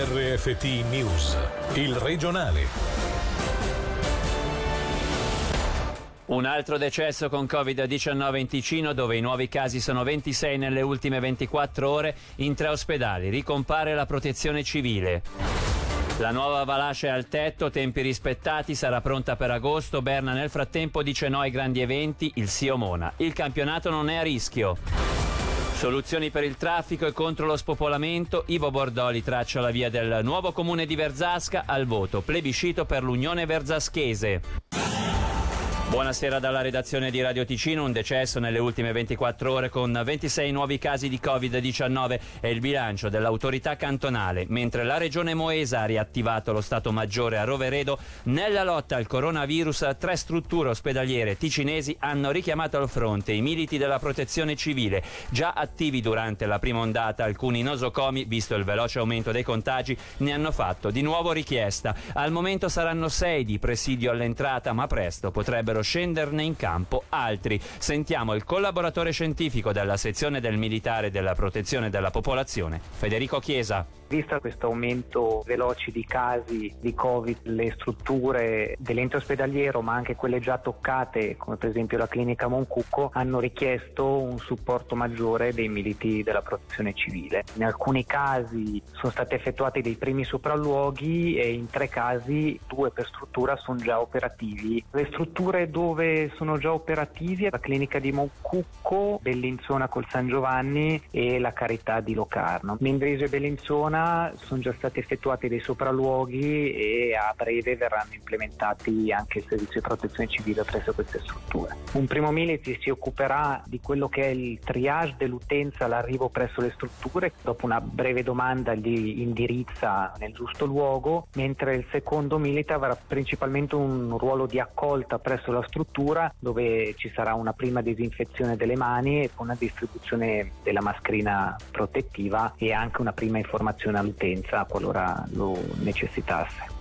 RFT News, il regionale. Un altro decesso con Covid-19 in Ticino dove i nuovi casi sono 26 nelle ultime 24 ore. In tre ospedali ricompare la protezione civile. La nuova Valace è al tetto, tempi rispettati, sarà pronta per agosto. Berna nel frattempo dice no ai grandi eventi, il Sio Mona. Il campionato non è a rischio. Soluzioni per il traffico e contro lo spopolamento, Ivo Bordoli traccia la via del nuovo comune di Verzasca al voto, plebiscito per l'Unione Verzaschese. Buonasera dalla redazione di Radio Ticino, un decesso nelle ultime 24 ore con 26 nuovi casi di Covid-19 è il bilancio dell'autorità cantonale, mentre la regione Moesa ha riattivato lo Stato Maggiore a Roveredo, nella lotta al coronavirus tre strutture ospedaliere ticinesi hanno richiamato al fronte i militi della protezione civile, già attivi durante la prima ondata, alcuni nosocomi, visto il veloce aumento dei contagi, ne hanno fatto di nuovo richiesta. Al momento saranno sei di presidio all'entrata, ma presto potrebbero scenderne in campo altri. Sentiamo il collaboratore scientifico della sezione del militare della protezione della popolazione, Federico Chiesa. Vista questo aumento veloce di casi di Covid, le strutture dell'ente ospedaliero, ma anche quelle già toccate, come per esempio la clinica Moncucco, hanno richiesto un supporto maggiore dei militi della protezione civile. In alcuni casi sono stati effettuati dei primi sopralluoghi e in tre casi, due per struttura, sono già operativi. Le strutture dove sono già operativi la clinica di Moncucco, Bellinzona col San Giovanni e la Carità di Locarno. Mendrisio e Bellinzona zona sono già stati effettuati dei sopralluoghi e a breve verranno implementati anche il servizio di protezione civile presso queste strutture. Un primo militi si occuperà di quello che è il triage dell'utenza all'arrivo presso le strutture, dopo una breve domanda li indirizza nel giusto luogo, mentre il secondo milita avrà principalmente un ruolo di accolta presso la struttura dove ci sarà una prima disinfezione delle mani e una distribuzione della mascherina protettiva e anche una prima informazione all'utenza qualora lo necessitasse.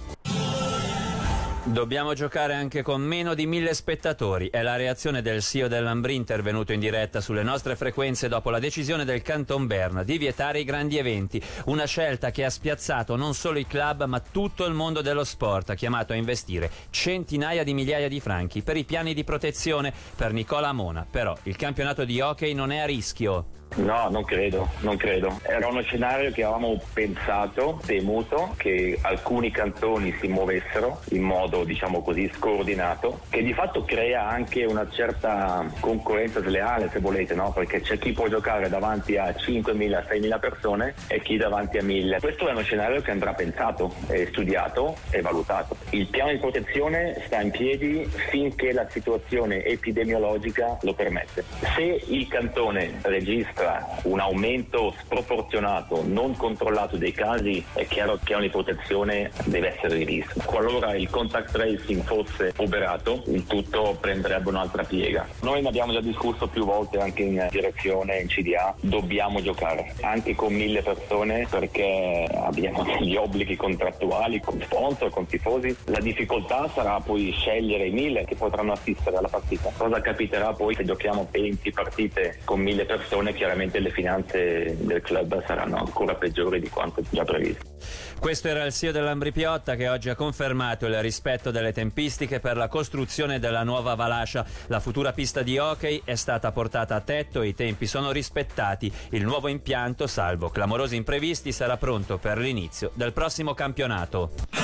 Dobbiamo giocare anche con meno di mille spettatori. È la reazione del CEO dell'Ambrì intervenuto in diretta sulle nostre frequenze dopo la decisione del Canton Berna di vietare i grandi eventi. Una scelta che ha spiazzato non solo i club ma tutto il mondo dello sport, chiamato a investire centinaia di migliaia di franchi per i piani di protezione per Nicola Mona. Però il campionato di hockey non è a rischio. No, non credo, non credo. Era uno scenario che avevamo pensato, temuto, che alcuni cantoni si muovessero in modo, diciamo così, scordinato, che di fatto crea anche una certa concorrenza sleale, se volete, no? Perché c'è chi può giocare davanti a 5.000, 6.000 persone e chi davanti a 1.000. Questo è uno scenario che andrà pensato, studiato e valutato. Il piano di protezione sta in piedi finché la situazione epidemiologica lo permette. Se il cantone registra un aumento sproporzionato, non controllato dei casi, è chiaro che ogni protezione deve essere rivista. Qualora il contact tracing fosse operato, il tutto prenderebbe un'altra piega. Noi ne abbiamo già discusso più volte anche in direzione, in CDA, dobbiamo giocare anche con mille persone perché abbiamo degli obblighi contrattuali con sponsor, con tifosi. La difficoltà sarà poi scegliere i mille che potranno assistere alla partita. Cosa capiterà poi se giochiamo 20 partite con mille persone? Chiaramente le finanze del club saranno ancora peggiori di quanto già previsto. Questo era il CEO dell'Ambri Piotta che oggi ha confermato il rispetto delle tempistiche per la costruzione della nuova Valascia. La futura pista di hockey è stata portata a tetto e i tempi sono rispettati. Il nuovo impianto, salvo clamorosi imprevisti, sarà pronto per l'inizio del prossimo campionato.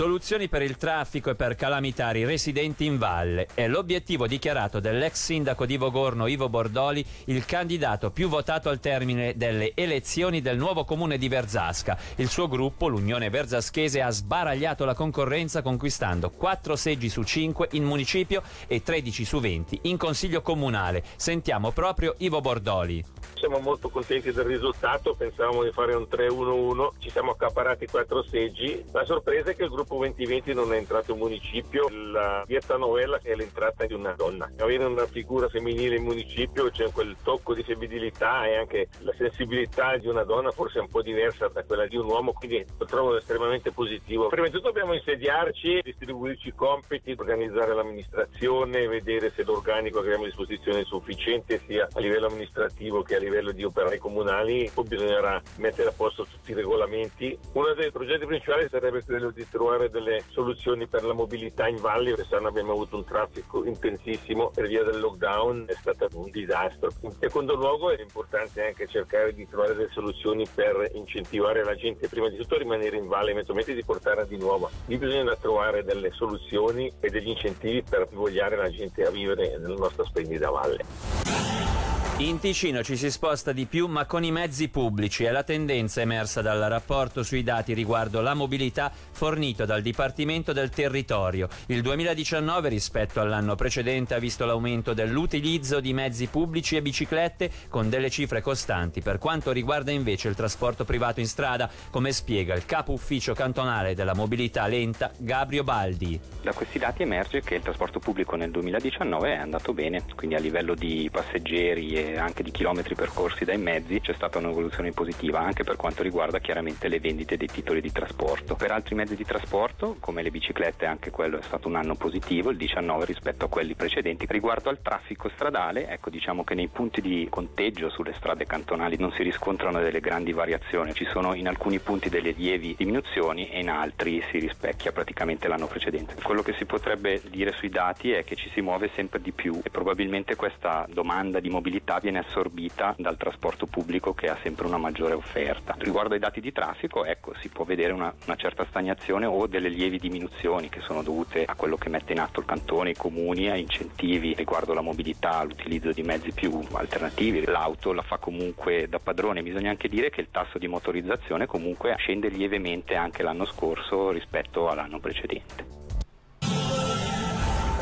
Soluzioni per il traffico e per calamitare i residenti in valle è l'obiettivo dichiarato dell'ex sindaco di Vogorno Ivo Bordoli, il candidato più votato al termine delle elezioni del nuovo comune di Verzasca. Il suo gruppo, l'Unione Verzaschese, ha sbaragliato la concorrenza conquistando 4 seggi su 5 in municipio e 13 su 20 in consiglio comunale. Sentiamo proprio Ivo Bordoli. Siamo molto contenti del risultato, pensavamo di fare un 3-1-1, ci siamo accaparati 4 seggi. La sorpresa è che il gruppo 2020 non è entrato in municipio, la dieta novella è l'entrata di una donna. Avere una figura femminile in municipio c'è quel tocco di femminilità e anche la sensibilità di una donna forse è un po' diversa da quella di un uomo, quindi lo trovo estremamente positivo. Prima di tutto dobbiamo insediarci, distribuirci i compiti, organizzare l'amministrazione, vedere se l'organico che abbiamo a disposizione è sufficiente sia a livello amministrativo che a livello di operai comunali, poi bisognerà mettere a posto tutti i regolamenti. Uno dei progetti principali sarebbe quello di trovare delle soluzioni per la mobilità in valle, quest'anno abbiamo avuto un traffico intensissimo per via del lockdown, è stato un disastro. In secondo luogo è importante anche cercare di trovare delle soluzioni per incentivare la gente prima di tutto a rimanere in valle, eventualmente di portarla di nuovo. Lì bisogna trovare delle soluzioni e degli incentivi per invogliare la gente a vivere nella nostra splendida valle. In Ticino ci si sposta di più ma con i mezzi pubblici, è la tendenza emersa dal rapporto sui dati riguardo la mobilità fornito dal Dipartimento del Territorio. Il 2019 rispetto all'anno precedente ha visto l'aumento dell'utilizzo di mezzi pubblici e biciclette con delle cifre costanti per quanto riguarda invece il trasporto privato in strada, come spiega il capo ufficio cantonale della mobilità lenta Gabrio Baldi. Da questi dati emerge che il trasporto pubblico nel 2019 è andato bene, quindi a livello di passeggeri e anche di chilometri percorsi dai mezzi c'è stata un'evoluzione positiva anche per quanto riguarda chiaramente le vendite dei titoli di trasporto. Per altri mezzi di trasporto, come le biciclette, anche quello è stato un anno positivo, il 19 rispetto a quelli precedenti. Riguardo al traffico stradale, ecco diciamo che nei punti di conteggio sulle strade cantonali non si riscontrano delle grandi variazioni, ci sono in alcuni punti delle lievi diminuzioni e in altri si rispecchia praticamente l'anno precedente. Quello che si potrebbe dire sui dati è che ci si muove sempre di più e probabilmente questa domanda di mobilità viene assorbita dal trasporto pubblico che ha sempre una maggiore offerta. Riguardo ai dati di traffico, ecco, si può vedere una, una certa stagnazione o delle lievi diminuzioni che sono dovute a quello che mette in atto il cantone, i comuni, a incentivi riguardo la mobilità, all'utilizzo di mezzi più alternativi. L'auto la fa comunque da padrone. Bisogna anche dire che il tasso di motorizzazione comunque scende lievemente anche l'anno scorso rispetto all'anno precedente.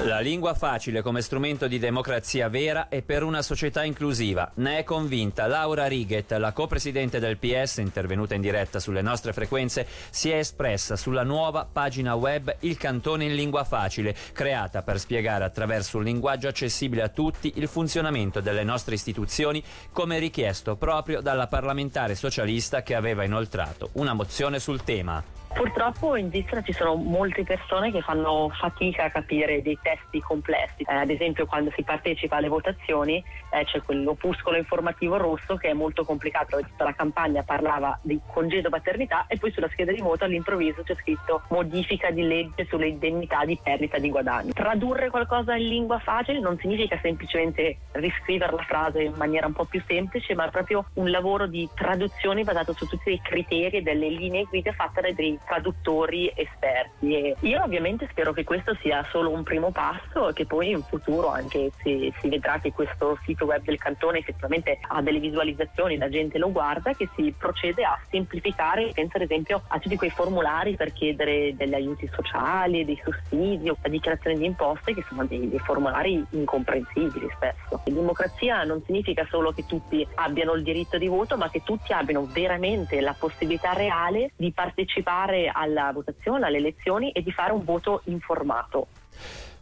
La lingua facile come strumento di democrazia vera e per una società inclusiva. Ne è convinta Laura Righet, la copresidente del PS, intervenuta in diretta sulle nostre frequenze, si è espressa sulla nuova pagina web Il Cantone in Lingua Facile, creata per spiegare attraverso un linguaggio accessibile a tutti il funzionamento delle nostre istituzioni, come richiesto proprio dalla parlamentare socialista che aveva inoltrato una mozione sul tema. Purtroppo in Svizzera ci sono molte persone che fanno fatica a capire dei testi complessi. Eh, ad esempio quando si partecipa alle votazioni eh, c'è quell'opuscolo informativo rosso che è molto complicato. Tutta la campagna parlava di congedo paternità e poi sulla scheda di voto all'improvviso c'è scritto modifica di legge sulle indennità di perdita di guadagni. Tradurre qualcosa in lingua facile non significa semplicemente riscrivere la frase in maniera un po' più semplice, ma proprio un lavoro di traduzione basato su tutti i criteri e delle linee guida fatte dai traduttori esperti e io ovviamente spero che questo sia solo un primo passo e che poi in futuro anche se si vedrà che questo sito web del cantone effettivamente ha delle visualizzazioni, la gente lo guarda, che si procede a semplificare, penso ad esempio a tutti quei formulari per chiedere degli aiuti sociali, dei sussidi o la dichiarazione di imposte che sono dei, dei formulari incomprensibili spesso. La democrazia non significa solo che tutti abbiano il diritto di voto, ma che tutti abbiano veramente la possibilità reale di partecipare partecipare alla votazione, alle elezioni e di fare un voto informato.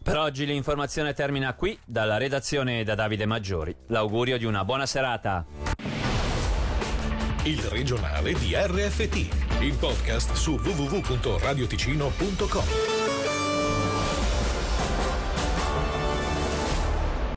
Per oggi l'informazione termina qui, dalla redazione da Davide Maggiori. L'augurio di una buona serata. Il regionale di RFT, il podcast su www.radioticino.com.